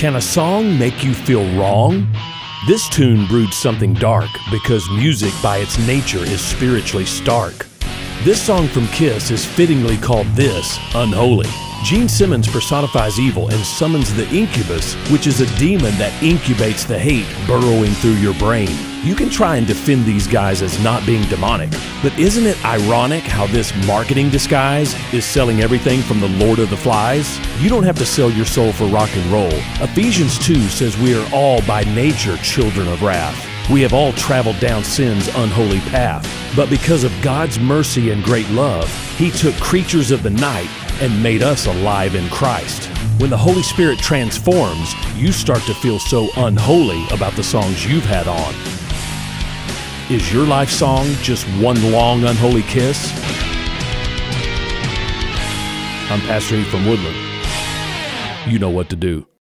Can a song make you feel wrong? This tune broods something dark because music by its nature is spiritually stark. This song from Kiss is fittingly called This Unholy. Gene Simmons personifies evil and summons the incubus, which is a demon that incubates the hate burrowing through your brain. You can try and defend these guys as not being demonic, but isn't it ironic how this marketing disguise is selling everything from the Lord of the Flies? You don't have to sell your soul for rock and roll. Ephesians 2 says we are all by nature children of wrath. We have all traveled down sin's unholy path. But because of God's mercy and great love, He took creatures of the night and made us alive in Christ. When the Holy Spirit transforms, you start to feel so unholy about the songs you've had on. Is your life song just one long unholy kiss? I'm Pastor E from Woodland. You know what to do.